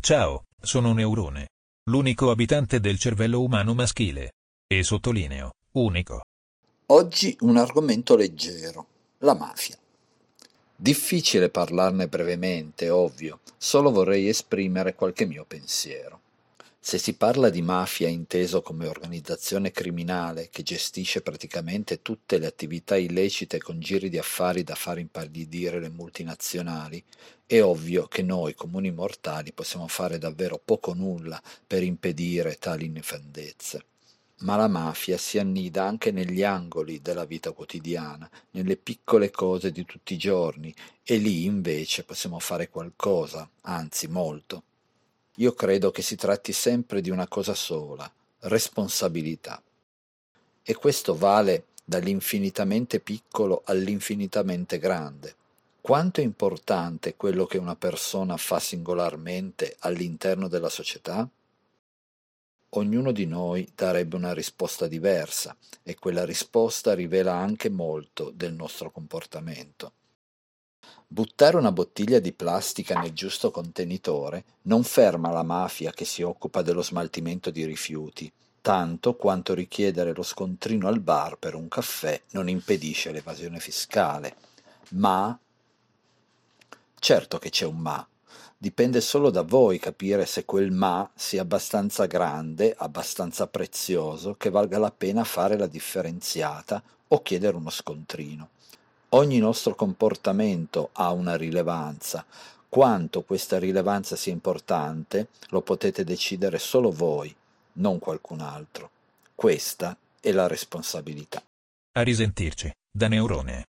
Ciao, sono Neurone. L'unico abitante del cervello umano maschile. E sottolineo, unico. Oggi un argomento leggero, la mafia. Difficile parlarne brevemente, ovvio, solo vorrei esprimere qualche mio pensiero. Se si parla di mafia inteso come organizzazione criminale che gestisce praticamente tutte le attività illecite con giri di affari da far impallidire le multinazionali, è ovvio che noi comuni mortali possiamo fare davvero poco nulla per impedire tali nefandezze. Ma la mafia si annida anche negli angoli della vita quotidiana, nelle piccole cose di tutti i giorni, e lì invece possiamo fare qualcosa, anzi molto. Io credo che si tratti sempre di una cosa sola, responsabilità. E questo vale dall'infinitamente piccolo all'infinitamente grande. Quanto è importante quello che una persona fa singolarmente all'interno della società? Ognuno di noi darebbe una risposta diversa e quella risposta rivela anche molto del nostro comportamento. Buttare una bottiglia di plastica nel giusto contenitore non ferma la mafia che si occupa dello smaltimento di rifiuti, tanto quanto richiedere lo scontrino al bar per un caffè non impedisce l'evasione fiscale. Ma certo che c'è un ma. Dipende solo da voi capire se quel ma sia abbastanza grande, abbastanza prezioso, che valga la pena fare la differenziata o chiedere uno scontrino. Ogni nostro comportamento ha una rilevanza. Quanto questa rilevanza sia importante lo potete decidere solo voi, non qualcun altro. Questa è la responsabilità. A risentirci, da Neurone.